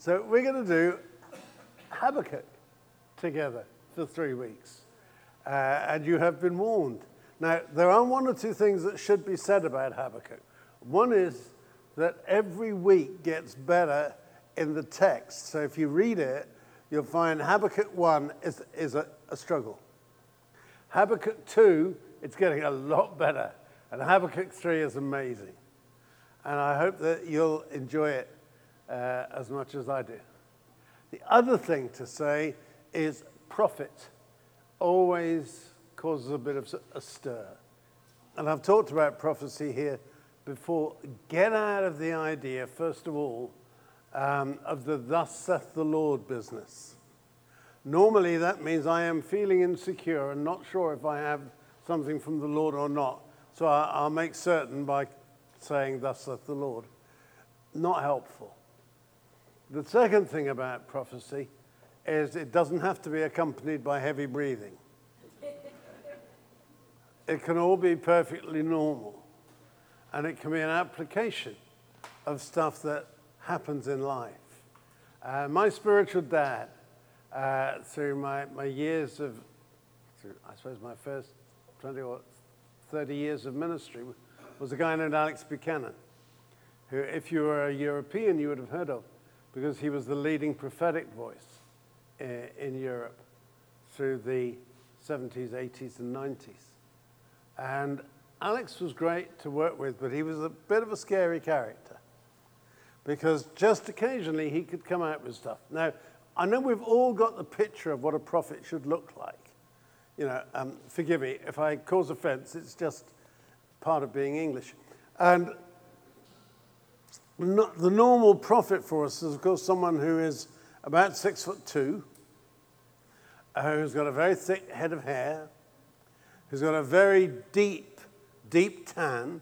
So we're going to do Habakkuk together for three weeks. Uh, and you have been warned. Now, there are one or two things that should be said about Habakkuk. One is that every week gets better in the text. So if you read it, you'll find Habakkuk 1 is, is a, a struggle. Habakkuk 2, it's getting a lot better. And Habakkuk 3 is amazing. And I hope that you'll enjoy it uh, as much as I do. The other thing to say is prophet always causes a bit of a stir. And I've talked about prophecy here before. Get out of the idea, first of all, um, of the thus saith the Lord business. Normally, that means I am feeling insecure and not sure if I have something from the Lord or not. So I'll make certain by saying, Thus saith the Lord. Not helpful. The second thing about prophecy is it doesn't have to be accompanied by heavy breathing. it can all be perfectly normal. And it can be an application of stuff that happens in life. Uh, my spiritual dad, uh, through my, my years of, through, I suppose my first 20 or 30 years of ministry, was a guy named Alex Buchanan, who, if you were a European, you would have heard of, because he was the leading prophetic voice in, in Europe through the 70s, 80s, and 90s. And Alex was great to work with, but he was a bit of a scary character because just occasionally he could come out with stuff. Now, I know we've all got the picture of what a prophet should look like. You know, um, forgive me if I cause offense, it's just part of being English. And the normal prophet for us is, of course, someone who is about six foot two, uh, who's got a very thick head of hair, who's got a very deep, deep tan,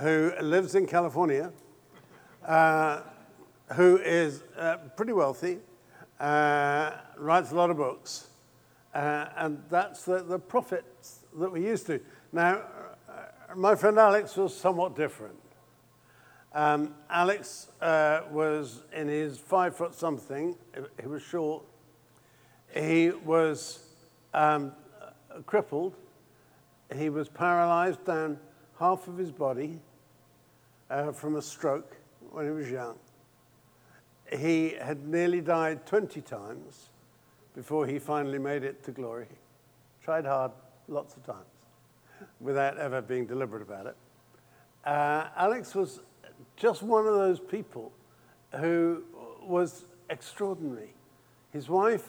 who lives in California, uh, who is uh, pretty wealthy, uh, writes a lot of books, uh, and that's the, the prophets that we're used to. Now, uh, my friend Alex was somewhat different. Um, Alex uh, was in his five foot something, he was short. He was um, crippled. He was paralyzed down half of his body uh, from a stroke when he was young. He had nearly died 20 times before he finally made it to glory. Tried hard lots of times without ever being deliberate about it. Uh, Alex was just one of those people who was extraordinary. His wife,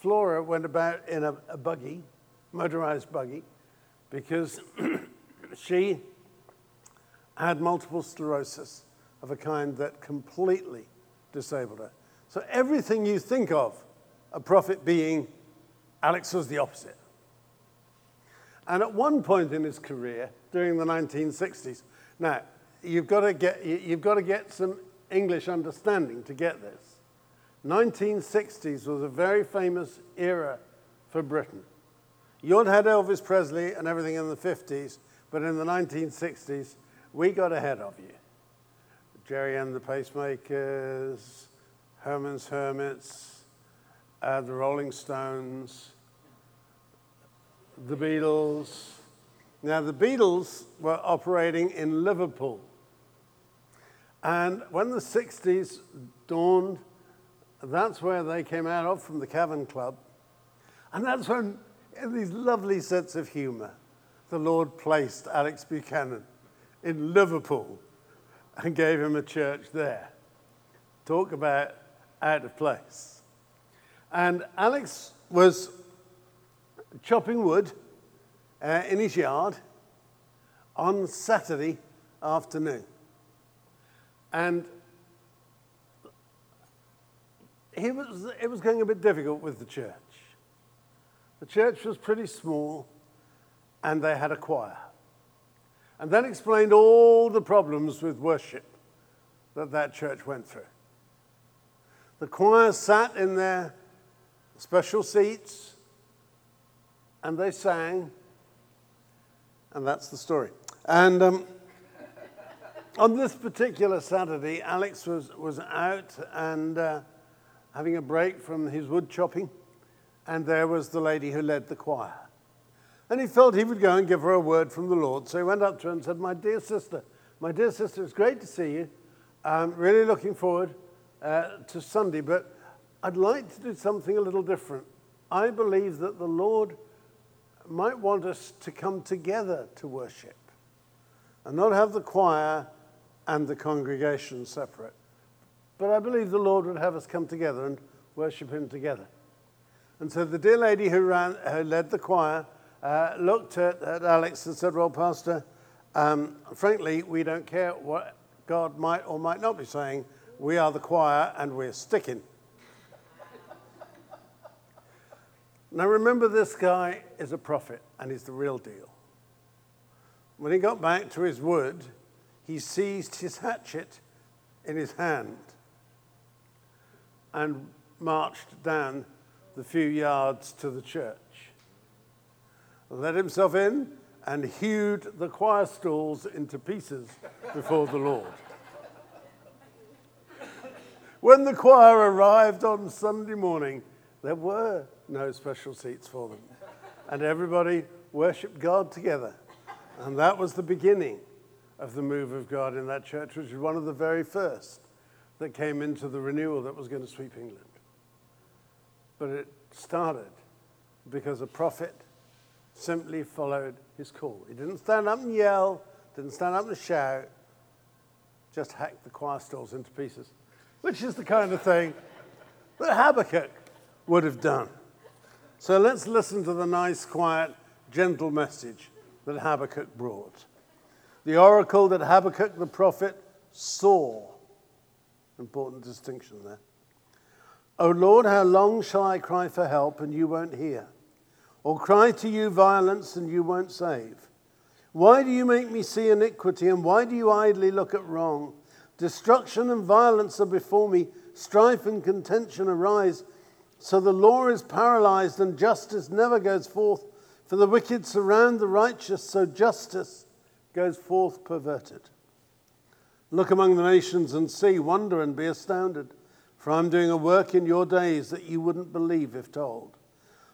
Flora, went about in a, a buggy, motorized buggy, because she had multiple sclerosis of a kind that completely disabled her. So everything you think of a prophet being, Alex was the opposite. And at one point in his career, during the 1960s, now, you've got to get, you've got to get some English understanding to get this. 1960s was a very famous era for Britain. You'd had Elvis Presley and everything in the 50s, but in the 1960s, we got ahead of you. Gerry and the Pacemakers, Herman's Hermits, uh, the Rolling Stones, the Beatles. Now, the Beatles were operating in Liverpool. And when the 60s dawned, that's where they came out of from the Cavern Club. And that's when, in these lovely sets of humor, the Lord placed Alex Buchanan in Liverpool and gave him a church there. Talk about out of place. And Alex was chopping wood uh, in his yard on Saturday afternoon. And he was, it was getting a bit difficult with the church. The church was pretty small, and they had a choir. And that explained all the problems with worship that that church went through. The choir sat in their special seats and they sang, and that's the story. And um, on this particular Saturday, Alex was, was out and uh, having a break from his wood chopping, and there was the lady who led the choir. And he felt he would go and give her a word from the Lord. So he went up to her and said, My dear sister, my dear sister, it's great to see you. I'm really looking forward uh, to Sunday, but I'd like to do something a little different. I believe that the Lord might want us to come together to worship and not have the choir and the congregation separate. But I believe the Lord would have us come together and worship Him together. And so the dear lady who, ran, who led the choir uh, looked at, at, Alex and said, Well, Pastor, um, frankly, we don't care what God might or might not be saying. We are the choir and we're sticking. now, remember, this guy is a prophet and he's the real deal. When he got back to his wood, he seized his hatchet in his hand and marched down the few yards to the church, let himself in, and hewed the choir stalls into pieces before the Lord. When the choir arrived on Sunday morning, there were no special seats for them, and everybody worshipped God together. And that was the beginning of the move of God in that church, which was one of the very first that came into the renewal that was going to sweep England. But it started because a prophet simply followed his call. He didn't stand up and yell, didn't stand up and shout, just hacked the choir stalls into pieces, which is the kind of thing that Habakkuk would have done. So let's listen to the nice, quiet, gentle message that Habakkuk brought. The oracle that Habakkuk the prophet saw. Important distinction there. O Lord, how long shall I cry for help and you won't hear? Or cry to you violence and you won't save? Why do you make me see iniquity and why do you idly look at wrong? Destruction and violence are before me, strife and contention arise. So the law is paralyzed and justice never goes forth. For the wicked surround the righteous, so justice goes forth perverted. Look among the nations and see, wonder and be astounded. For I'm doing a work in your days that you wouldn't believe if told.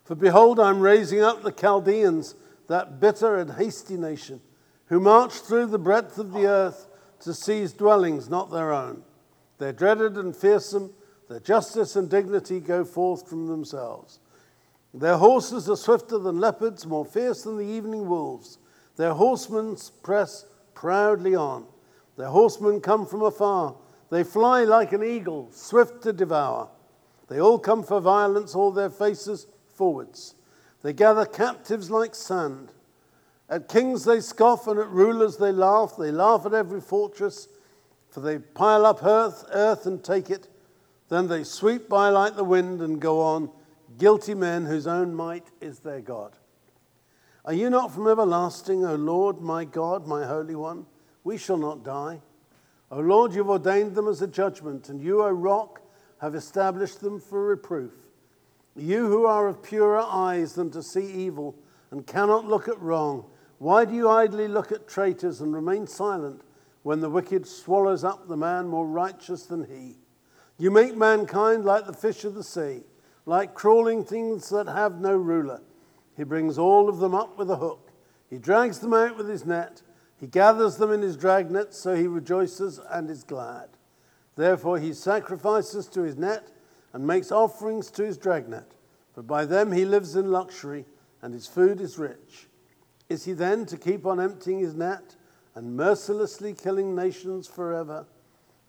For behold, I'm raising up the Chaldeans, that bitter and hasty nation, who march through the breadth of the earth to seize dwellings not their own. They're dreaded and fearsome, their justice and dignity go forth from themselves. Their horses are swifter than leopards, more fierce than the evening wolves. Their horsemen press proudly on. Their horsemen come from afar. They fly like an eagle, swift to devour. They all come for violence, all their faces forwards. They gather captives like sand. At kings they scoff, and at rulers they laugh. They laugh at every fortress, for they pile up earth, earth and take it. Then they sweep by like the wind and go on guilty men whose own might is their God. Are you not from everlasting, O Lord, my God, my Holy One? We shall not die. O Lord, you've ordained them as a judgment, and you, O rock, have established them for reproof. You who are of purer eyes than to see evil and cannot look at wrong, why do you idly look at traitors and remain silent when the wicked swallows up the man more righteous than he? You make mankind like the fish of the sea like crawling things that have no ruler. He brings all of them up with a hook. He drags them out with his net. He gathers them in his dragnet, so he rejoices and is glad. Therefore, he sacrifices to his net and makes offerings to his dragnet. For by them he lives in luxury, and his food is rich. Is he then to keep on emptying his net and mercilessly killing nations forever?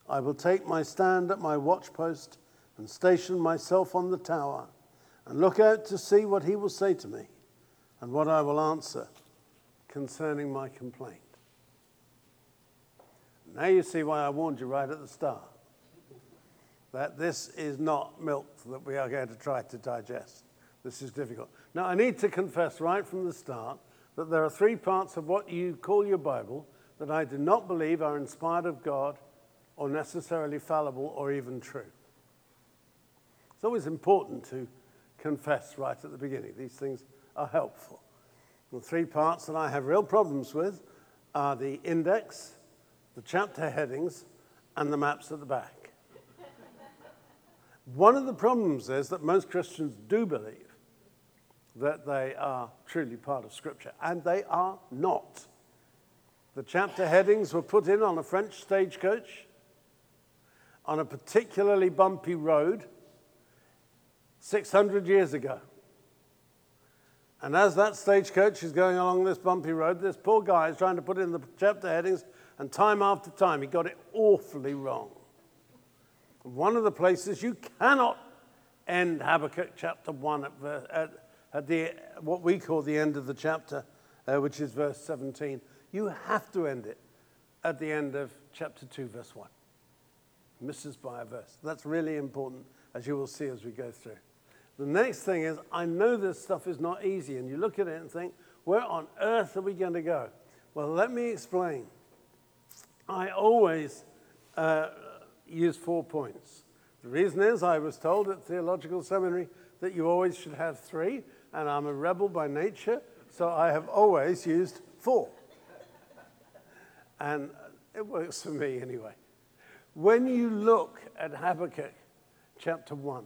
I will take my stand at my watchpost and station myself on the tower and look out to see what he will say to me and what I will answer concerning my complaint. Now you see why I warned you right at the start that this is not milk that we are going to try to digest. This is difficult. Now, I need to confess right from the start that there are three parts of what you call your Bible that I do not believe are inspired of God or necessarily fallible or even true. It's always important to confess right at the beginning. These things are helpful. The three parts that I have real problems with are the index, the chapter headings, and the maps at the back. One of the problems is that most Christians do believe that they are truly part of Scripture, and they are not. The chapter headings were put in on a French stagecoach on a particularly bumpy road 600 years ago. And as that stagecoach is going along this bumpy road, this poor guy is trying to put in the chapter headings, and time after time he got it awfully wrong. One of the places you cannot end Habakkuk chapter 1 at, at, at the, what we call the end of the chapter, uh, which is verse 17. You have to end it at the end of chapter 2, verse 1. Misses by a verse. That's really important, as you will see as we go through. The next thing is, I know this stuff is not easy, and you look at it and think, where on earth are we going to go? Well, let me explain. I always uh, use four points. The reason is, I was told at theological seminary that you always should have three, and I'm a rebel by nature, so I have always used four. And it works for me anyway. When you look at Habakkuk chapter 1,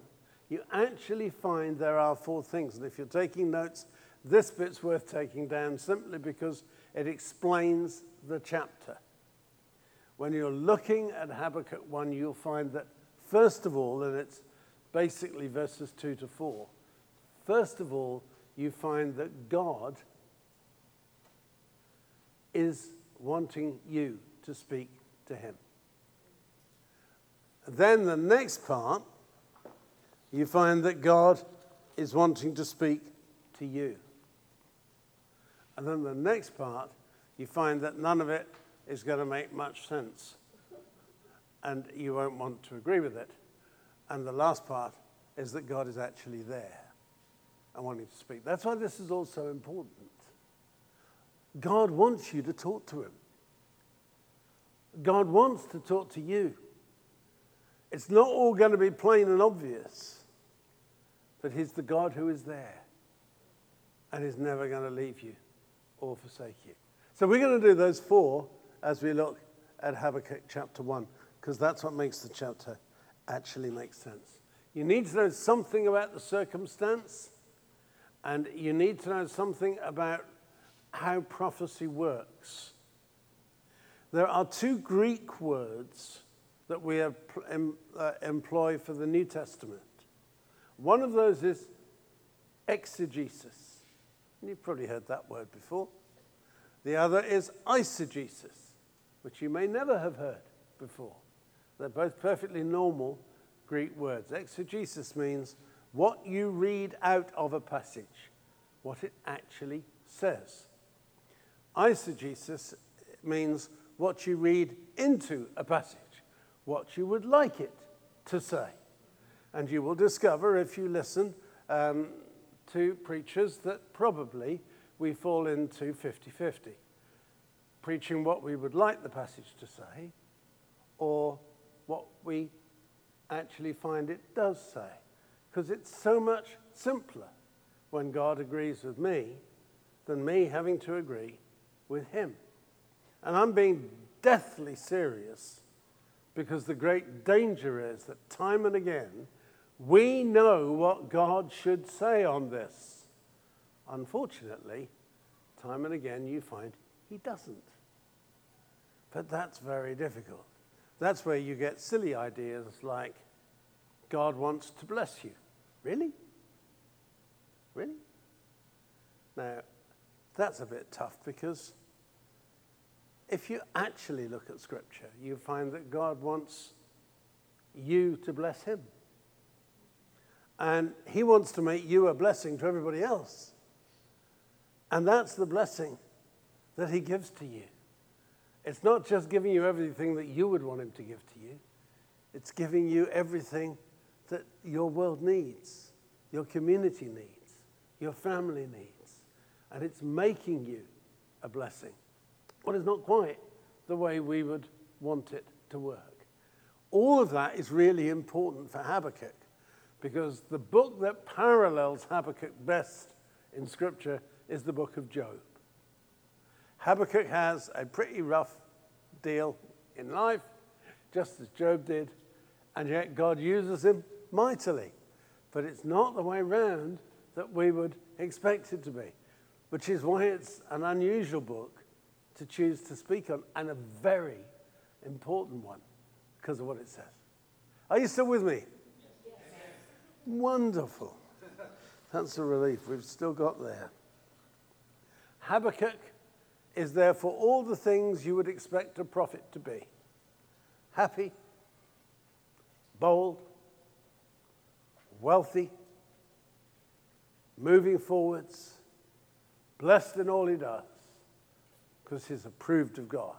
you actually find there are four things. And if you're taking notes, this bit's worth taking down simply because it explains the chapter. When you're looking at Habakkuk 1, you'll find that, first of all, and it's basically verses 2 to 4, first of all, you find that God is wanting you to speak to him. Then the next part, you find that God is wanting to speak to you. And then the next part, you find that none of it is going to make much sense. And you won't want to agree with it. And the last part is that God is actually there and wanting to speak. That's why this is all so important. God wants you to talk to Him. God wants to talk to you. It's not all going to be plain and obvious, but He's the God who is there and is never going to leave you or forsake you. So we're going to do those four as we look at Habakkuk chapter 1, because that's what makes the chapter actually make sense. You need to know something about the circumstance, and you need to know something about how prophecy works. There are two Greek words that we uh, employ for the New Testament. One of those is exegesis. You've probably heard that word before. The other is eisegesis, which you may never have heard before. They're both perfectly normal Greek words. Exegesis means what you read out of a passage, what it actually says. Eisegesis means what you read into a passage, what you would like it to say. And you will discover if you listen um, to preachers that probably we fall into 50 50. Preaching what we would like the passage to say, or what we actually find it does say. Because it's so much simpler when God agrees with me than me having to agree with him. And I'm being deathly serious because the great danger is that time and again we know what God should say on this. Unfortunately, time and again you find he doesn't. But that's very difficult. That's where you get silly ideas like, God wants to bless you. Really? Really? Now, that's a bit tough because if you actually look at Scripture, you find that God wants you to bless Him. And He wants to make you a blessing to everybody else. And that's the blessing that He gives to you. It's not just giving you everything that you would want Him to give to you, it's giving you everything that your world needs, your community needs, your family needs. And it's making you a blessing. Well, it's not quite the way we would want it to work. All of that is really important for Habakkuk because the book that parallels Habakkuk best in Scripture is the book of Job. Habakkuk has a pretty rough deal in life, just as Job did, and yet God uses him mightily. But it's not the way round that we would expect it to be, which is why it's an unusual book to choose to speak on, and a very important one because of what it says. Are you still with me? Wonderful. That's a relief. We've still got there. Habakkuk is therefore all the things you would expect a prophet to be happy, bold, wealthy, moving forwards, blessed in all he does, because he's approved of God.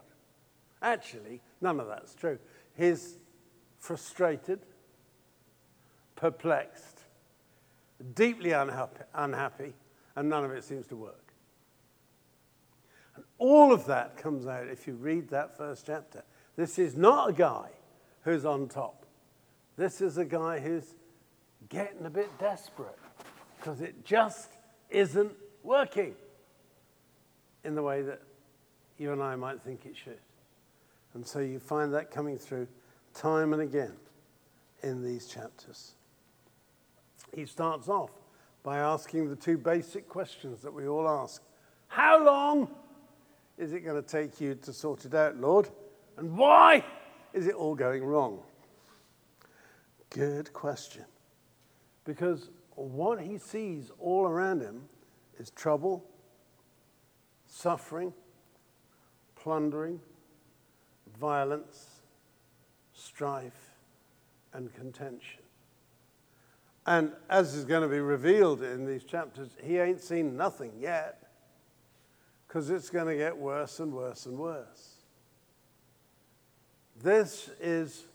Actually, none of that's true. He's frustrated, perplexed, deeply unhappy, and none of it seems to work. And all of that comes out if you read that first chapter. This is not a guy who's on top. This is a guy who's getting a bit desperate because it just isn't working in the way that you and I might think it should. And so you find that coming through time and again in these chapters. He starts off by asking the two basic questions that we all ask How long is it going to take you to sort it out, Lord? And why is it all going wrong? Good question. Because what he sees all around him is trouble, suffering, plundering, violence, strife, and contention. And as is going to be revealed in these chapters, he ain't seen nothing yet because it's going to get worse and worse and worse. This is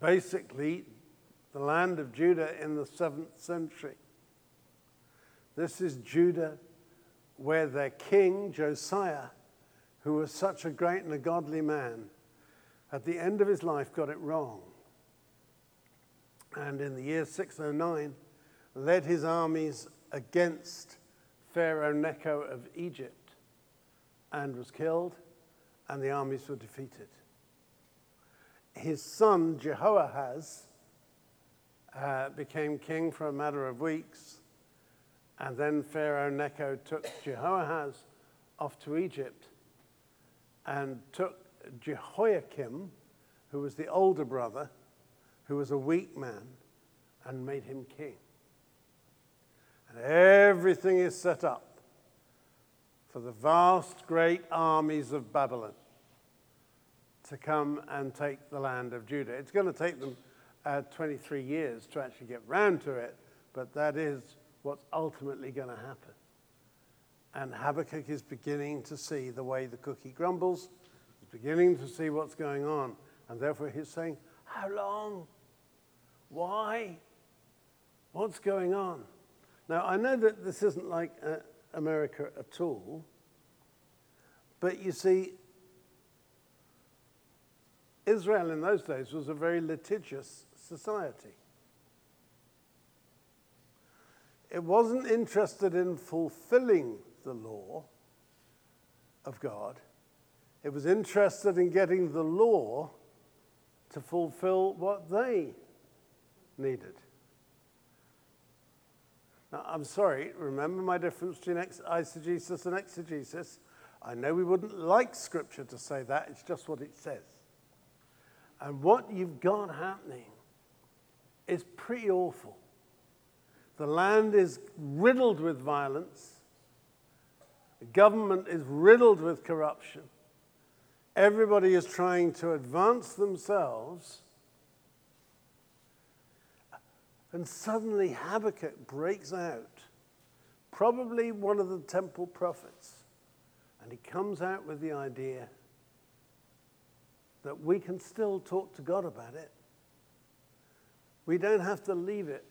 basically the land of Judah in the seventh century. This is Judah where their king, Josiah, who was such a great and a godly man, at the end of his life got it wrong. And in the year 609, led his armies against Pharaoh Necho of Egypt and was killed, and the armies were defeated. His son, Jehoahaz, uh, became king for a matter of weeks, and then Pharaoh Necho took Jehoahaz off to Egypt and took Jehoiakim, who was the older brother, who was a weak man, and made him king. And everything is set up for the vast, great armies of Babylon to come and take the land of Judah. It's going to take them uh, 23 years to actually get round to it, but that is what's ultimately going to happen. And Habakkuk is beginning to see the way the cookie grumbles, he's beginning to see what's going on, and therefore he's saying, How long? Why? What's going on? Now, I know that this isn't like uh, America at all, but you see, Israel in those days was a very litigious society. It wasn't interested in fulfilling the law of God, it was interested in getting the law to fulfill what they needed. Now, I'm sorry, remember my difference between eisegesis and exegesis? I know we wouldn't like Scripture to say that, it's just what it says. And what you've got happening is pretty awful. The land is riddled with violence. The government is riddled with corruption. Everybody is trying to advance themselves. And suddenly Habakkuk breaks out, probably one of the temple prophets. And he comes out with the idea that we can still talk to God about it. We don't have to leave it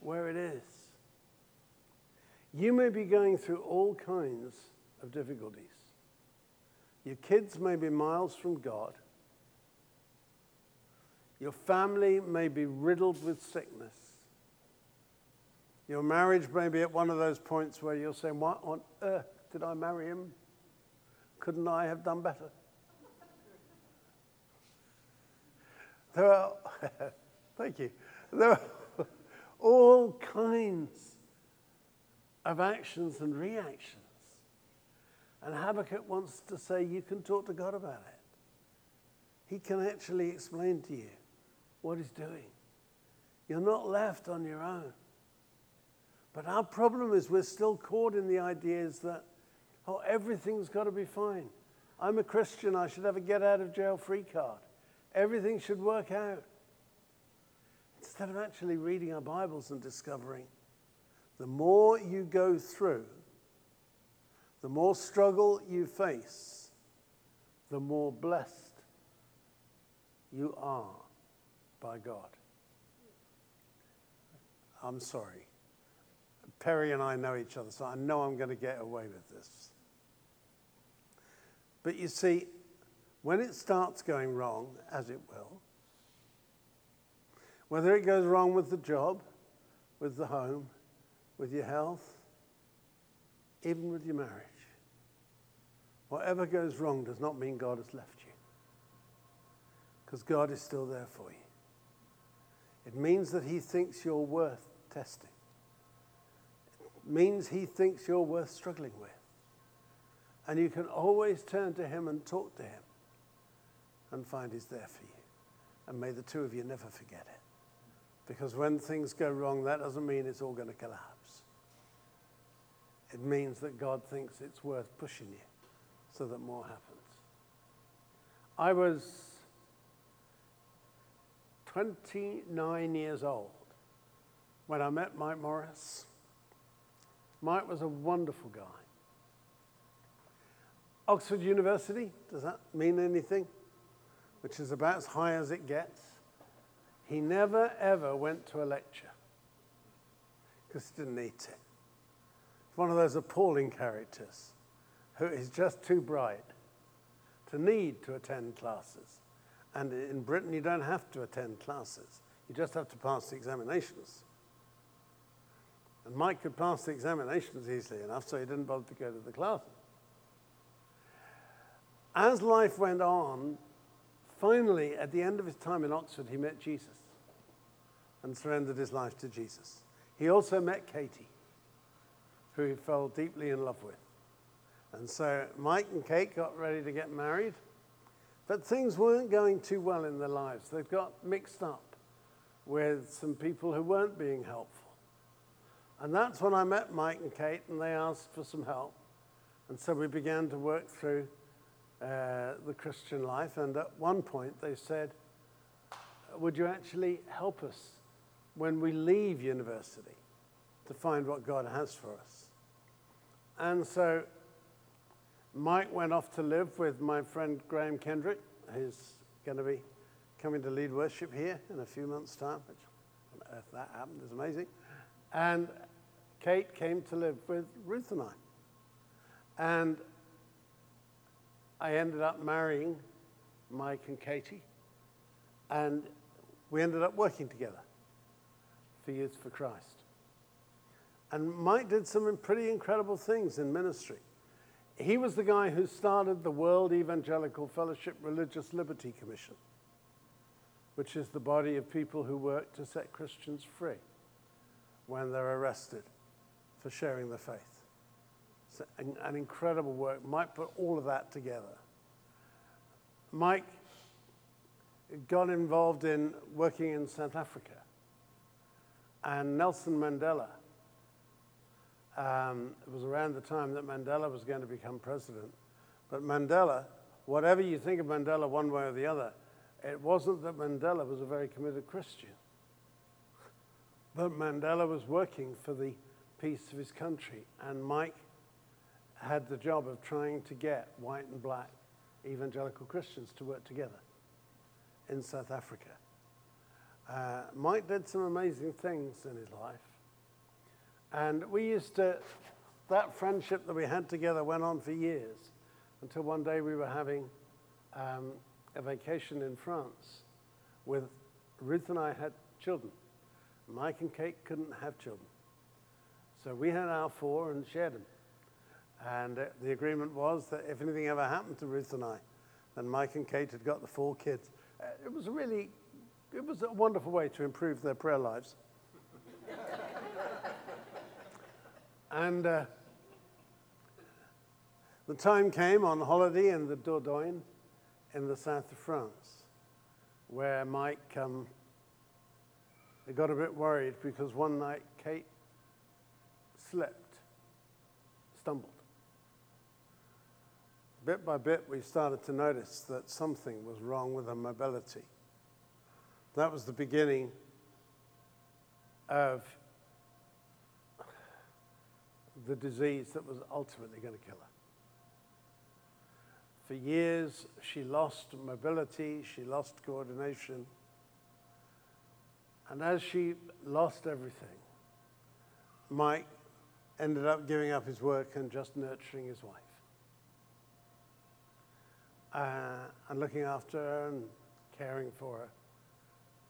where it is. You may be going through all kinds of difficulties. Your kids may be miles from God. Your family may be riddled with sickness. Your marriage may be at one of those points where you're saying, What on earth did I marry him? Couldn't I have done better? There are, thank you, there are all kinds of actions and reactions. And Habakkuk wants to say, you can talk to God about it. He can actually explain to you what he's doing. You're not left on your own. But our problem is we're still caught in the ideas that, oh, everything's got to be fine. I'm a Christian, I should have a get out of jail free card. Everything should work out. Instead of actually reading our Bibles and discovering the more you go through, the more struggle you face, the more blessed you are by God. I'm sorry. Perry and I know each other, so I know I'm going to get away with this. But you see, when it starts going wrong, as it will, whether it goes wrong with the job, with the home, with your health, even with your marriage, whatever goes wrong does not mean God has left you. Because God is still there for you. It means that He thinks you're worth testing. Means He thinks you're worth struggling with. And you can always turn to Him and talk to Him and find He's there for you. And may the two of you never forget it. Because when things go wrong, that doesn't mean it's all going to collapse. It means that God thinks it's worth pushing you so that more happens. I was 29 years old when I met Mike Morris. Mike was a wonderful guy. Oxford University, does that mean anything? Which is about as high as it gets. He never ever went to a lecture because he didn't need to. One of those appalling characters who is just too bright to need to attend classes. And in Britain, you don't have to attend classes, you just have to pass the examinations. And Mike could pass the examinations easily enough, so he didn't bother to go to the classes. As life went on, finally, at the end of his time in Oxford, he met Jesus and surrendered his life to Jesus. He also met Katie, who he fell deeply in love with. And so Mike and Kate got ready to get married, but things weren't going too well in their lives. They got mixed up with some people who weren't being helpful. And that's when I met Mike and Kate, and they asked for some help. And so we began to work through uh, the Christian life. And at one point, they said, Would you actually help us when we leave university to find what God has for us? And so Mike went off to live with my friend Graham Kendrick, who's going to be coming to lead worship here in a few months' time, which on earth that happened is amazing. And Kate came to live with Ruth and I. And I ended up marrying Mike and Katie, and we ended up working together for Youth for Christ. And Mike did some pretty incredible things in ministry. He was the guy who started the World Evangelical Fellowship Religious Liberty Commission, which is the body of people who work to set Christians free when they're arrested for sharing the faith. It's an, an incredible work. Mike put all of that together. Mike got involved in working in South Africa. And Nelson Mandela, um, it was around the time that Mandela was going to become president. But Mandela, whatever you think of Mandela one way or the other, it wasn't that Mandela was a very committed Christian. But Mandela was working for the peace of his country. And Mike had the job of trying to get white and black evangelical Christians to work together in South Africa. Uh, Mike did some amazing things in his life. And we used to, that friendship that we had together went on for years until one day we were having um, a vacation in France with Ruth and I had children. Mike and Kate couldn't have children. So we had our four and shared them. And uh, the agreement was that if anything ever happened to Ruth and I, then Mike and Kate had got the four kids. Uh, it was really it was a wonderful way to improve their prayer lives. and uh, the time came on holiday in the Dordogne in the south of France, where Mike um, got a bit worried because one night Kate slipped, stumbled. Bit by bit, we started to notice that something was wrong with her mobility. That was the beginning of the disease that was ultimately going to kill her. For years, she lost mobility, she lost coordination. And as she lost everything, Mike ended up giving up his work and just nurturing his wife. Uh, and looking after her and caring for her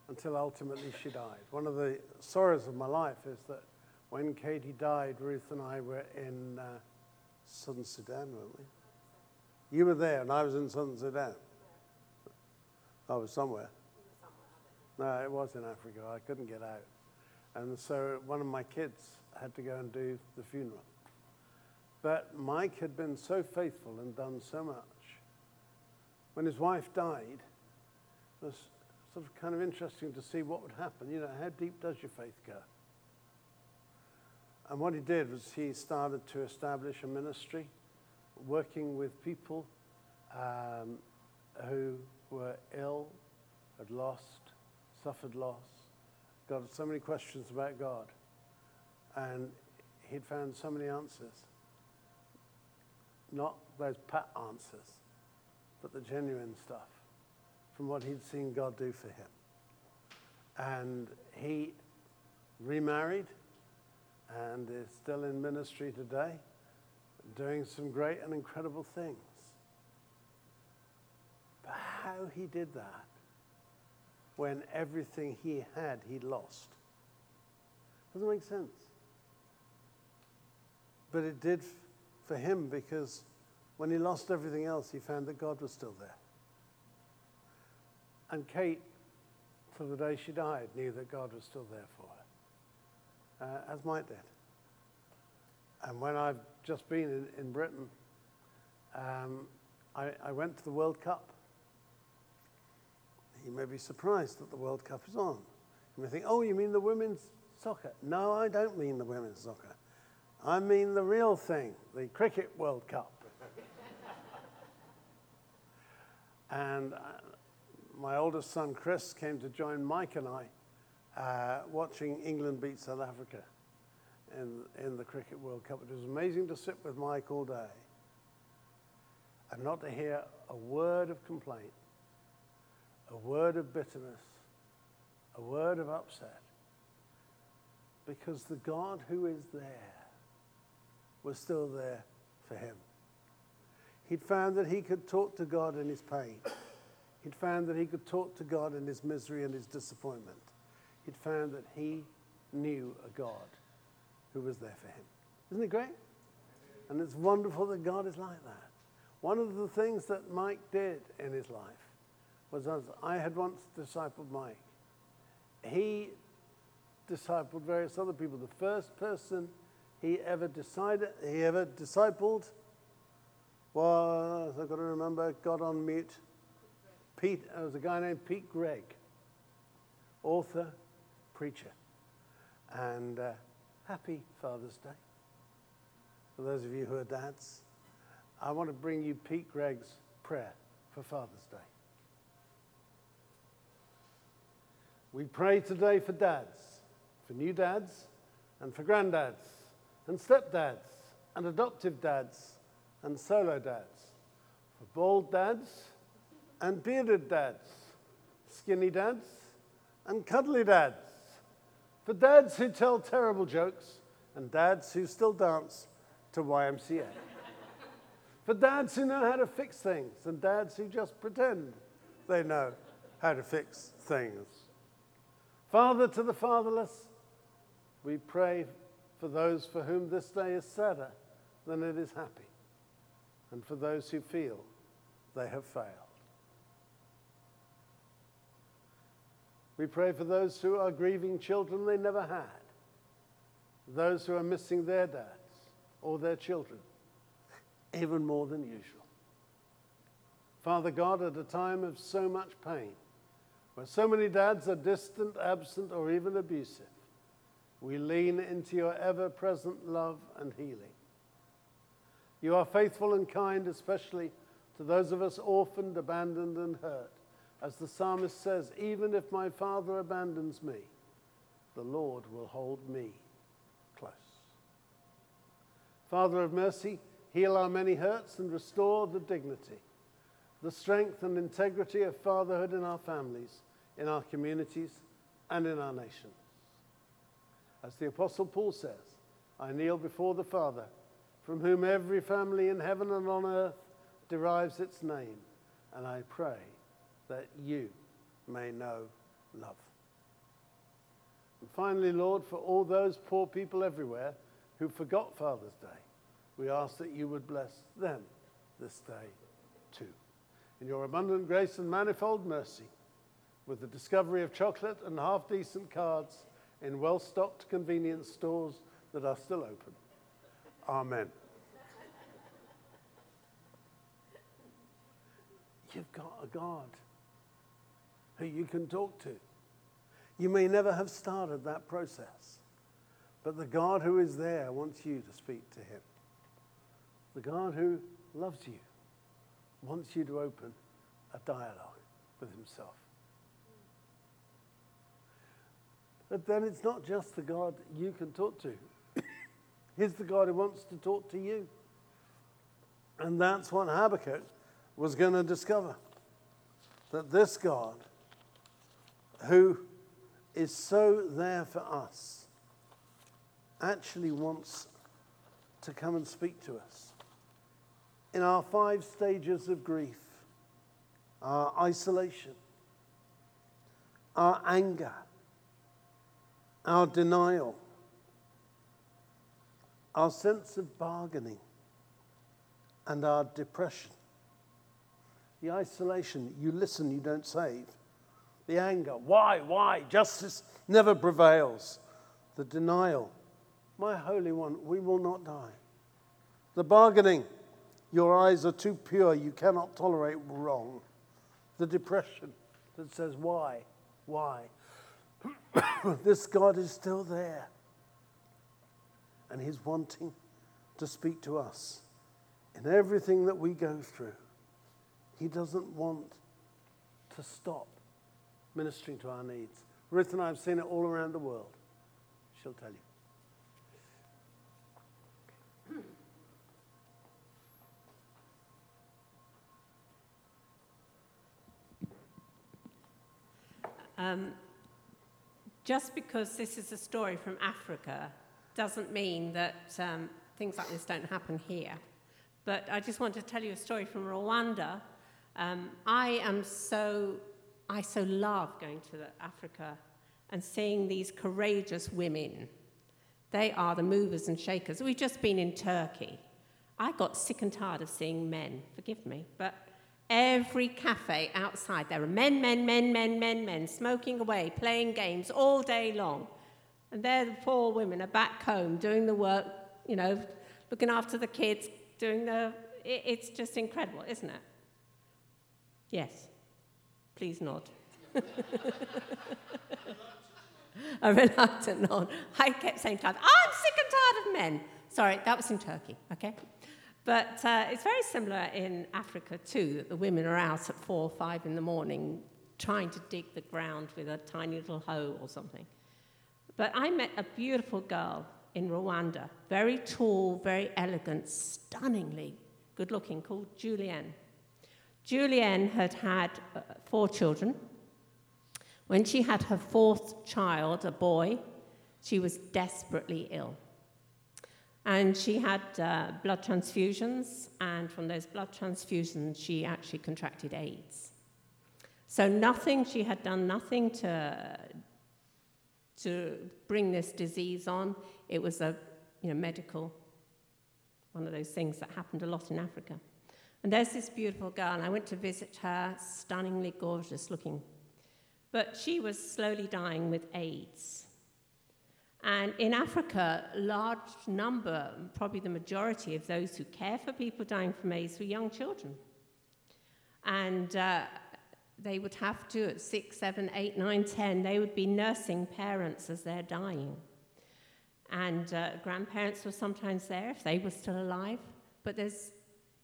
until ultimately she died. One of the sorrows of my life is that when Katie died, Ruth and I were in uh, Southern Sudan, weren't we? You were there, and I was in Southern Sudan. I was somewhere. No, it was in Africa. I couldn't get out. And so one of my kids had to go and do the funeral. But Mike had been so faithful and done so much. When his wife died, it was sort of kind of interesting to see what would happen. You know, how deep does your faith go? And what he did was he started to establish a ministry working with people um, who were ill, had lost, suffered loss, got so many questions about God. And he'd found so many answers. Not those pat answers, but the genuine stuff from what he'd seen God do for him. And he remarried and is still in ministry today doing some great and incredible things. But how he did that when everything he had, he lost. Doesn't make sense. But it did for him because when he lost everything else, he found that God was still there. And Kate, till the day she died, knew that God was still there for her, uh, as Mike did. And when I've just been in, in Britain, um, I, I went to the World Cup. You may be surprised that the World Cup is on. You may think, oh, you mean the women's soccer? No, I don't mean the women's soccer. I mean the real thing, the Cricket World Cup. and uh, my oldest son, Chris, came to join Mike and I uh, watching England beat South Africa in, in the Cricket World Cup. It was amazing to sit with Mike all day and not to hear a word of complaint, a word of bitterness, a word of upset. Because the God who is there was still there for him. He'd found that he could talk to God in his pain. He'd found that he could talk to God in his misery and his disappointment. He'd found that he knew a God who was there for him. Isn't it great? And it's wonderful that God is like that. One of the things that Mike did in his life was as I had once discipled Mike, he discipled various other people. The first person he ever decided he ever discipled was I've got to remember, got on mute. Pete, there was a guy named Pete Greig, author, preacher. And uh, Happy Father's Day. For those of you who are dads, I want to bring you Pete Greig's prayer for Father's Day. We pray today for dads, for new dads, and for granddads, and stepdads, and adoptive dads, and solo dads, for bald dads, and bearded dads, skinny dads, and cuddly dads for dads who tell terrible jokes and dads who still dance to YMCA. For dads who know how to fix things and dads who just pretend they know how to fix things. Father to the fatherless, we pray for those for whom this day is sadder than it is happy, and for those who feel they have failed. We pray for those who are grieving children they never had, those who are missing their dads or their children, even more than usual. Father God, at a time of so much pain, where so many dads are distant, absent, or even abusive, we lean into your ever present love and healing. You are faithful and kind, especially to those of us orphaned, abandoned, and hurt. As the psalmist says, even if my father abandons me, the Lord will hold me close. Father of mercy, heal our many hurts and restore the dignity, the strength and integrity of fatherhood in our families, in our communities, and in our nations. As the Apostle Paul says, I kneel before the Father, from whom every family in heaven and on earth derives its name, and I pray that you may know love. And finally, Lord, for all those poor people everywhere who forgot Father's Day, we ask that you would bless them this day too. In your abundant grace and manifold mercy, with the discovery of chocolate and half decent cards in well stocked convenience stores that are still open. Amen. You've got a God who you can talk to. You may never have started that process, but the God who is there wants you to speak to him. The God who loves you wants you to open a dialogue with himself. But then it's not just the God you can talk to. He's the God who wants to talk to you. And that's what Habakkuk was going to discover. That this God who is so there for us, actually wants to come and speak to us. In our five stages of grief, our isolation, our anger, our denial, our sense of bargaining, and our depression. The isolation, you listen, you don't save the anger. Why? Why? Justice never prevails. The denial. My Holy One, we will not die. The bargaining. Your eyes are too pure. You cannot tolerate wrong. The depression that says, Why? Why? this God is still there. And He's wanting to speak to us in everything that we go through. He doesn't want to stop ministering to our needs. Ruth and I have seen it all around the world. She'll tell you. Um, just because this is a story from Africa doesn't mean that um, things like this don't happen here. But I just want to tell you a story from Rwanda. Um, I am so I so love going to Africa and seeing these courageous women. They are the movers and shakers. We've just been in Turkey. I got sick and tired of seeing men, forgive me, but every cafe outside there are men, men, men, men, men, men, smoking away, playing games all day long. And there the poor women are back home doing the work, you know, looking after the kids, doing the. It's just incredible, isn't it? Yes. Please nod. a reluctant nod. I kept saying to her, oh, I'm sick and tired of men. Sorry, that was in Turkey, okay? But uh, it's very similar in Africa too, that the women are out at four or five in the morning trying to dig the ground with a tiny little hoe or something. But I met a beautiful girl in Rwanda, very tall, very elegant, stunningly good looking, called Julienne. Julienne had had uh, four children. When she had her fourth child, a boy, she was desperately ill. And she had uh, blood transfusions, and from those blood transfusions, she actually contracted AIDS. So, nothing, she had done nothing to, to bring this disease on. It was a you know, medical, one of those things that happened a lot in Africa. And there's this beautiful girl, and I went to visit her, stunningly gorgeous looking. But she was slowly dying with AIDS. And in Africa, large number, probably the majority of those who care for people dying from AIDS were young children. And uh, they would have to, at six, seven, eight, nine, ten, they would be nursing parents as they're dying. And uh, grandparents were sometimes there if they were still alive, but there's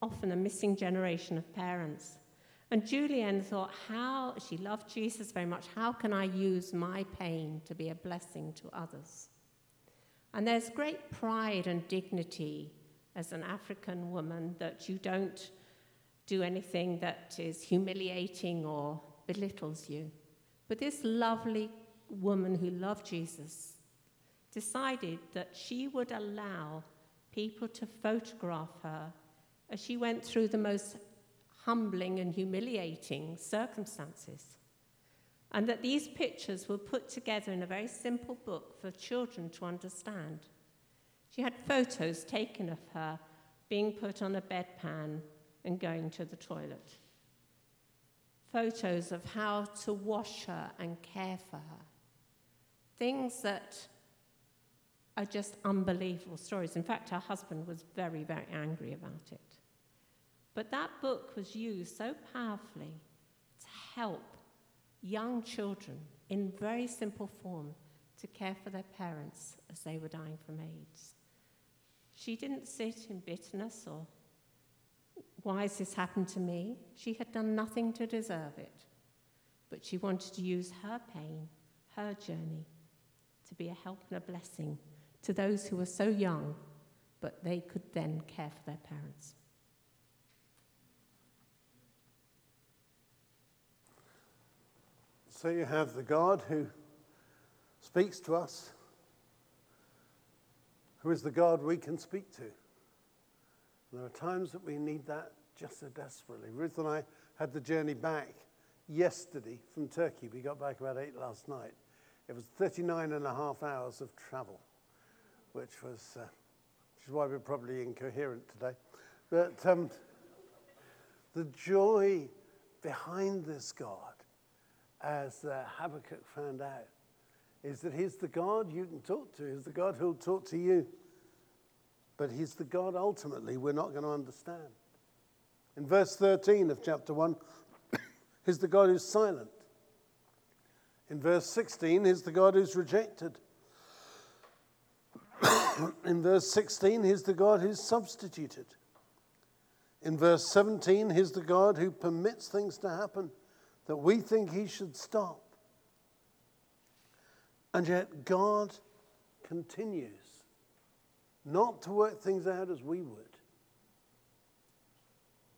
often a missing generation of parents. And Julienne thought, how, she loved Jesus very much, how can I use my pain to be a blessing to others? And there's great pride and dignity as an African woman that you don't do anything that is humiliating or belittles you. But this lovely woman who loved Jesus decided that she would allow people to photograph her as she went through the most humbling and humiliating circumstances. And that these pictures were put together in a very simple book for children to understand. She had photos taken of her being put on a bedpan and going to the toilet. Photos of how to wash her and care for her. Things that are just unbelievable stories. In fact, her husband was very, very angry about it. But that book was used so powerfully to help young children in very simple form to care for their parents as they were dying from AIDS. She didn't sit in bitterness or why has this happened to me? She had done nothing to deserve it. But she wanted to use her pain, her journey, to be a help and a blessing to those who were so young, but they could then care for their parents. So you have the God who speaks to us, who is the God we can speak to. There are times that we need that just so desperately. Ruth and I had the journey back yesterday from Turkey. We got back about 8 last night. It was 39 and a half hours of travel, which was, uh, which is why we're probably incoherent today. But um, the joy behind this God, as uh, Habakkuk found out, is that he's the God you can talk to. He's the God who'll talk to you. But he's the God ultimately we're not going to understand. In verse 13 of chapter 1, he's the God who's silent. In verse 16, he's the God who's rejected. In verse 16, he's the God who's substituted. In verse 17, he's the God who permits things to happen that we think he should stop. And yet, God continues not to work things out as we would,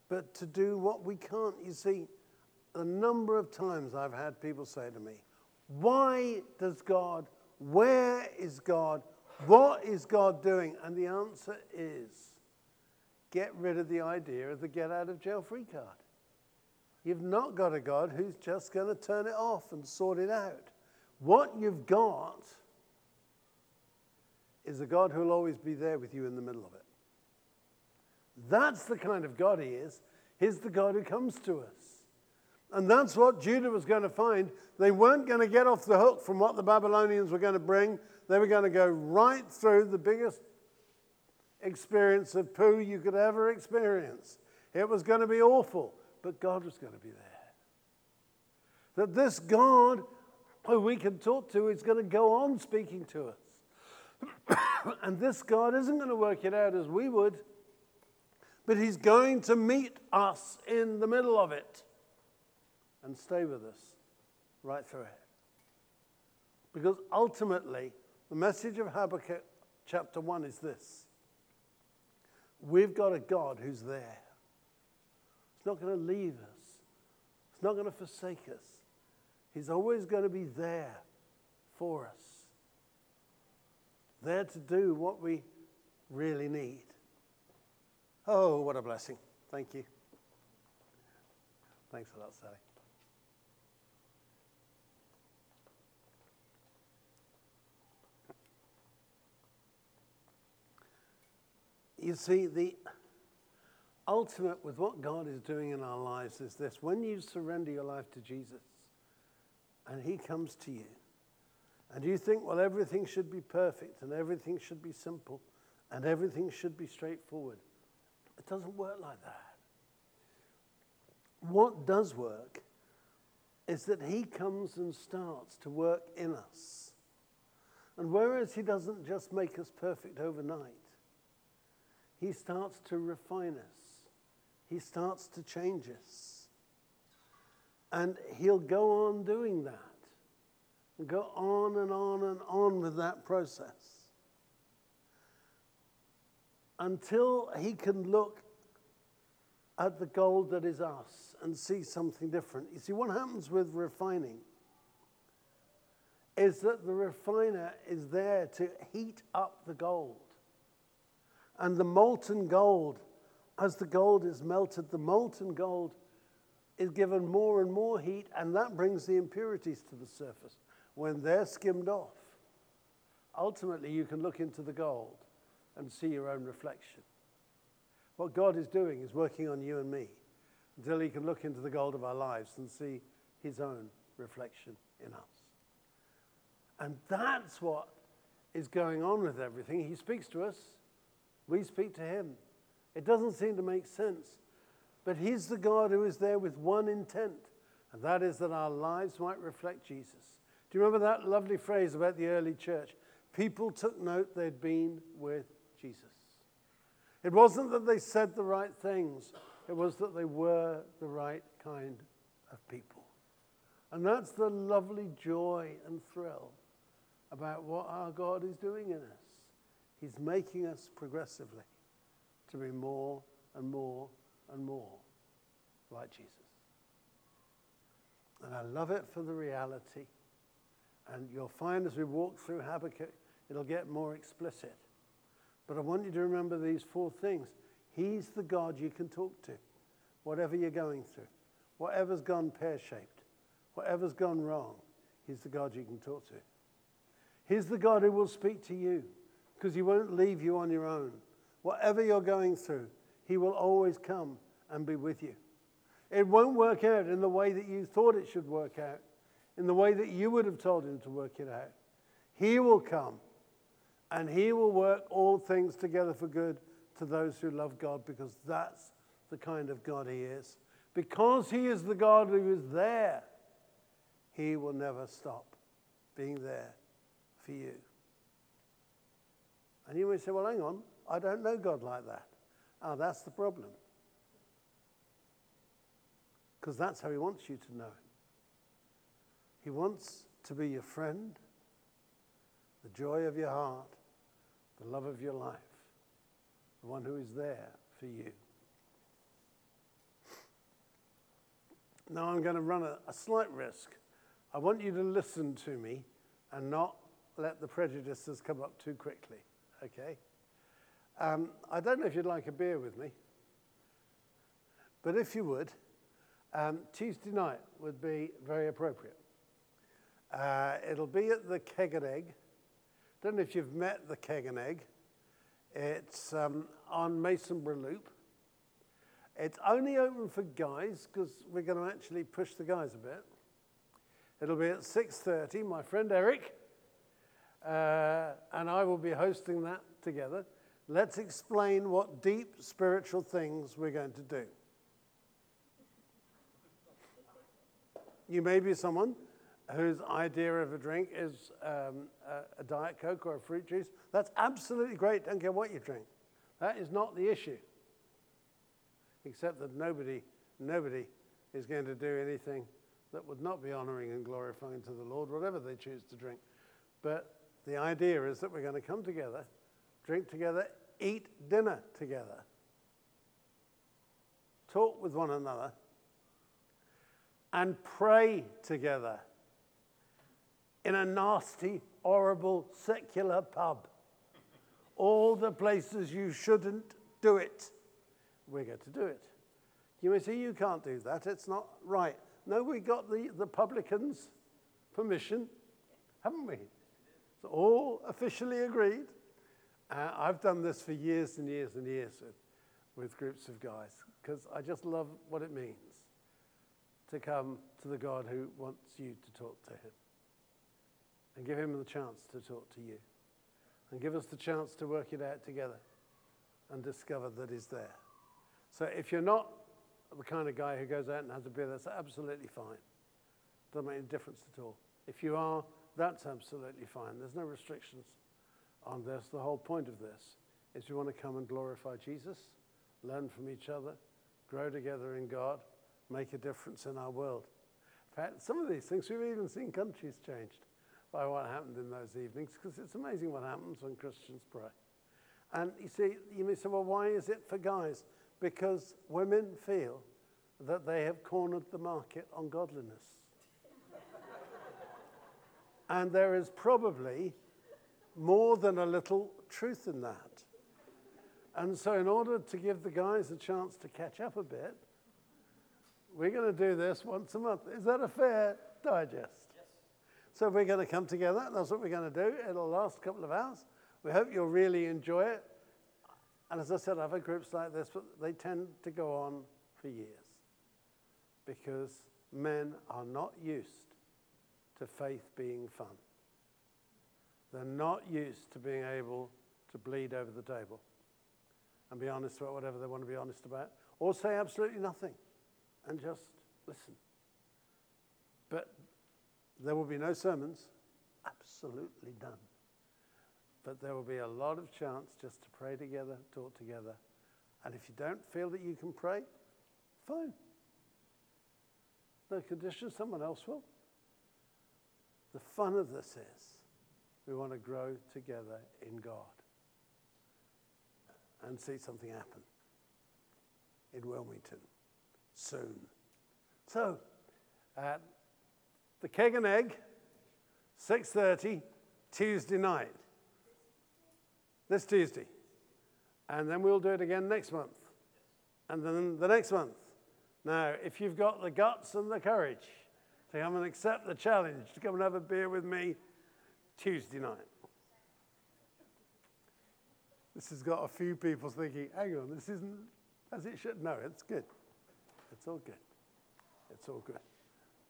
but to do what we can't. You see, a number of times I've had people say to me, Why does God, where is God, what is God doing? And the answer is get rid of the idea of the get out of jail free card. You've not got a God who's just going to turn it off and sort it out. What you've got is a God who'll always be there with you in the middle of it. That's the kind of God he is. He's the God who comes to us. And that's what Judah was going to find. They weren't going to get off the hook from what the Babylonians were going to bring. They were going to go right through the biggest experience of poo you could ever experience. It was going to be awful, but God was going to be there. That this God who we can talk to is going to go on speaking to us. and this God isn't going to work it out as we would, but He's going to meet us in the middle of it and stay with us right through it. Because ultimately, the message of Habakkuk chapter 1 is this We've got a God who's there. Not going to leave us, He's not going to forsake us. He's always going to be there for us there to do what we really need. Oh, what a blessing. Thank you. Thanks a lot, Sally. You see, the ultimate with what God is doing in our lives is this when you surrender your life to Jesus, and he comes to you. And you think, well, everything should be perfect and everything should be simple and everything should be straightforward. It doesn't work like that. What does work is that he comes and starts to work in us. And whereas he doesn't just make us perfect overnight, he starts to refine us, he starts to change us. And he'll go on doing that go on and on and on with that process until he can look at the gold that is us and see something different. You see, what happens with refining is that the refiner is there to heat up the gold. And the molten gold, as the gold is melted, the molten gold is given more and more heat, and that brings the impurities to the surface. When they're skimmed off, ultimately you can look into the gold and see your own reflection. What God is doing is working on you and me until He can look into the gold of our lives and see His own reflection in us. And that's what is going on with everything. He speaks to us, we speak to Him. It doesn't seem to make sense, but He's the God who is there with one intent, and that is that our lives might reflect Jesus. Do you remember that lovely phrase about the early church? People took note they'd been with Jesus. It wasn't that they said the right things, it was that they were the right kind of people. And that's the lovely joy and thrill about what our God is doing in us. He's making us progressively to be more and more and more like Jesus. And I love it for the reality. And you'll find as we walk through Habakkuk, it'll get more explicit. But I want you to remember these four things. He's the God you can talk to, whatever you're going through, whatever's gone pear shaped, whatever's gone wrong. He's the God you can talk to. He's the God who will speak to you because He won't leave you on your own. Whatever you're going through, He will always come and be with you. It won't work out in the way that you thought it should work out, in the way that you would have told Him to work it out. He will come and he will work all things together for good to those who love God because that's the kind of God he is. Because he is the God who is there, he will never stop being there for you. And you may say, well, hang on, I don't know God like that. Ah, oh, that's the problem. Because that's how he wants you to know him. He wants to be your friend, the joy of your heart, the love of your life, the one who is there for you. Now I'm going to run a, a slight risk. I want you to listen to me and not let the prejudices come up too quickly, okay? Um, I don't know if you'd like a beer with me, but if you would, um, Tuesday night would be very appropriate. Uh, it'll be at the Keg and Egg don't know if you've met the Keg and Egg. It's um, on Masonboro Loop. It's only open for guys because we're going to actually push the guys a bit. It'll be at 6.30. My friend Eric uh, and I will be hosting that together. Let's explain what deep spiritual things we're going to do. You may be someone whose idea of a drink is um, a, a, Diet Coke or a fruit juice, that's absolutely great. Don't care what you drink. That is not the issue. Except that nobody, nobody is going to do anything that would not be honoring and glorifying to the Lord, whatever they choose to drink. But the idea is that we're going to come together, drink together, eat dinner together, talk with one another, and pray together in a nasty, horrible, secular pub. All the places you shouldn't do it. We're going to do it. You may say, you can't do that. It's not right. No, we got the, the publicans' permission, haven't we? It's all officially agreed. Uh, I've done this for years and years and years with, with groups of guys because I just love what it means. to come to the God who wants you to talk to him. And give him the chance to talk to you. And give us the chance to work it out together and discover that he's there. So if you're not the kind of guy who goes out and has a beer, that's absolutely fine. Doesn't make any difference at all. If you are, that's absolutely fine. There's no restrictions on this. The whole point of this is we want to come and glorify Jesus, learn from each other, grow together in God, make a difference in our world. In fact, some of these things, we've even seen countries changed by what happened in those evenings, because it's amazing what happens when Christians pray. And you see, you may say, well, why is it for guys? Because women feel that they have cornered the market on godliness. and there is probably more than a little truth in that. And so, in order to give the guys a chance to catch up a bit, we're going to do this once a month. Is that a fair digest? Yes. So, we're going to come together. That's what we're going to do. It'll last a couple of hours. We hope you'll really enjoy it. And as I said, I've had groups like this, but they tend to go on for years because men are not used to faith being fun. They're not used to being able to bleed over the table and be honest about whatever they want to be honest about, or say absolutely nothing and just listen. But there will be no sermons, absolutely none. But there will be a lot of chance just to pray together, talk together. And if you don't feel that you can pray, fine. No condition, someone else will. The fun of this is we want to grow together in God and see something happen in Wilmington soon. So, uh, the keg and egg, 6.30, Tuesday night. This Tuesday. And then we'll do it again next month. And then the next month. Now, if you've got the guts and the courage to come and accept the challenge to come and have a beer with me Tuesday night. This has got a few people thinking, hang on, this isn't as it should. No, it's good. It's all good. It's all good.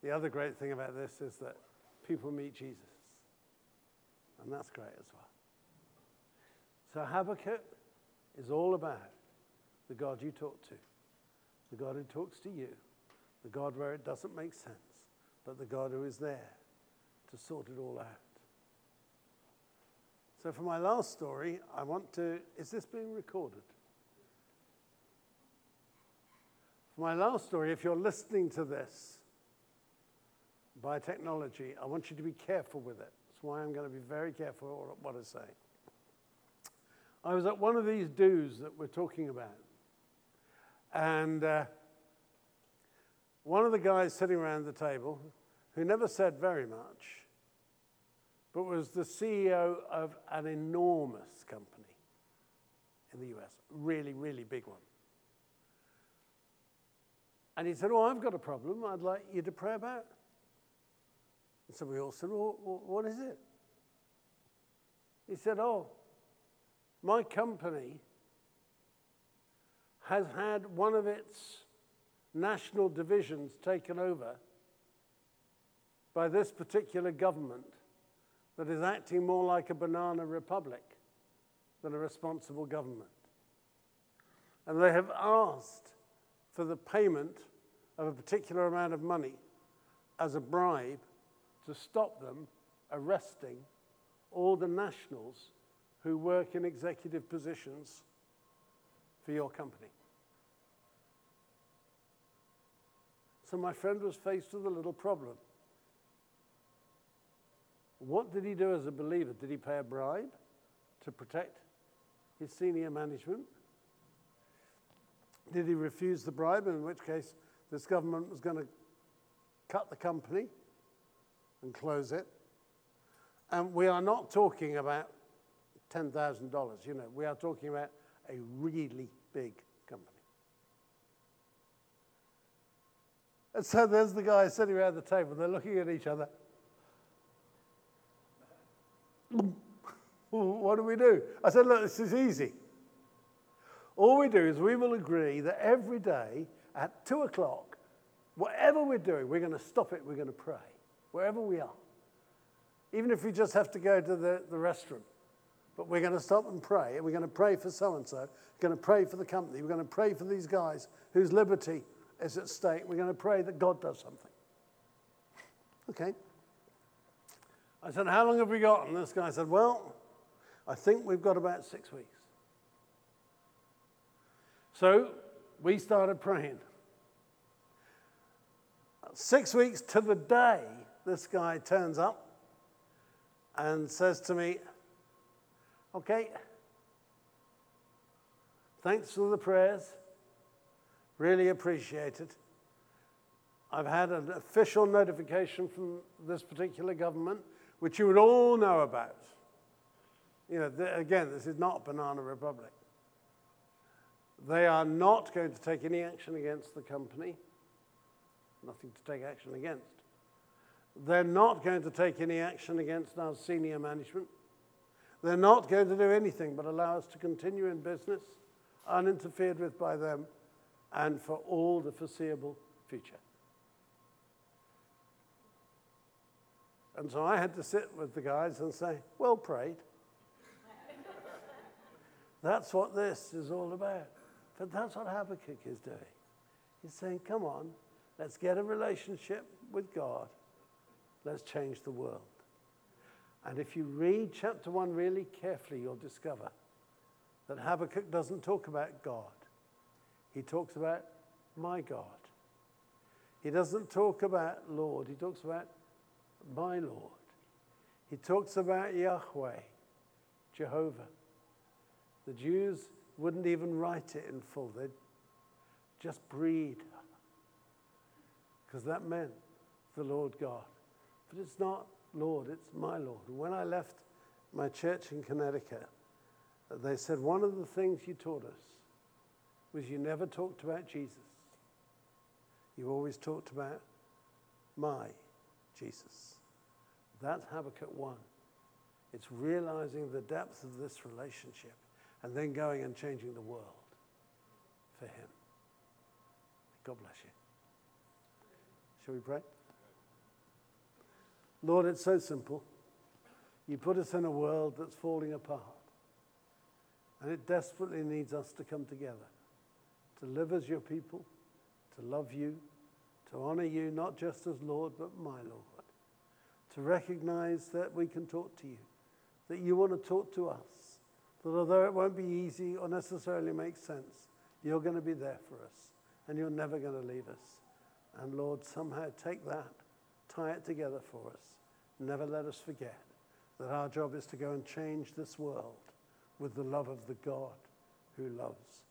The other great thing about this is that people meet Jesus. And that's great as well. So Habakkuk is all about the God you talk to, the God who talks to you, the God where it doesn't make sense, but the God who is there to sort it all out. So, for my last story, I want to. Is this being recorded? For my last story, if you're listening to this by technology, I want you to be careful with it. That's why I'm going to be very careful what I say. I was at one of these do's that we're talking about, and uh, one of the guys sitting around the table, who never said very much, but was the CEO of an enormous company in the US, really, really big one. And he said, Oh, I've got a problem I'd like you to pray about. And so we all said, Well, what is it? He said, Oh, my company has had one of its national divisions taken over by this particular government that is acting more like a banana republic than a responsible government. And they have asked for the payment of a particular amount of money as a bribe to stop them arresting all the nationals who work in executive positions for your company. So my friend was faced with a little problem. What did he do as a believer? Did he pay a bribe to protect his senior management? Did he refuse the bribe, in which case this government was going to cut the company and close it? And we are not talking about $10,000, you know, we are talking about a really big company. And so there's the guys sitting around the table, they're looking at each other. What do we do? I said, look, this is easy. All we do is we will agree that every day at two o'clock, whatever we're doing, we're going to stop it, we're going to pray, wherever we are. Even if we just have to go to the, the restaurant. But we're going to stop and pray. And we're going to pray for so and so. We're going to pray for the company. We're going to pray for these guys whose liberty is at stake. We're going to pray that God does something. Okay. I said, How long have we got? And this guy said, Well, I think we've got about six weeks. So we started praying. Six weeks to the day, this guy turns up and says to me, Okay, thanks for the prayers. Really appreciate it. I've had an official notification from this particular government, which you would all know about. You know, again, this is not Banana Republic. They are not going to take any action against the company. Nothing to take action against. They're not going to take any action against our senior management. They're not going to do anything but allow us to continue in business, uninterfered with by them, and for all the foreseeable future. And so I had to sit with the guys and say, Well prayed. that's what this is all about. But that's what Habakkuk is doing. He's saying, Come on, let's get a relationship with God, let's change the world. And if you read chapter 1 really carefully, you'll discover that Habakkuk doesn't talk about God, he talks about my God. He doesn't talk about Lord, he talks about my Lord. He talks about Yahweh, Jehovah. The Jews wouldn't even write it in full, they'd just breed, because that meant the Lord God. But it's not Lord, it's my Lord. When I left my church in Connecticut, they said one of the things you taught us was you never talked about Jesus. You always talked about my Jesus. That's Habakkuk 1. It's realizing the depth of this relationship and then going and changing the world for Him. God bless you. Shall we pray? Lord, it's so simple. You put us in a world that's falling apart. And it desperately needs us to come together, to live as your people, to love you, to honor you not just as Lord, but my Lord, to recognize that we can talk to you, that you want to talk to us, that although it won't be easy or necessarily make sense, you're going to be there for us and you're never going to leave us. And Lord, somehow take that tie it together for us. Never let us forget that our job is to go and change this world with the love of the God who loves.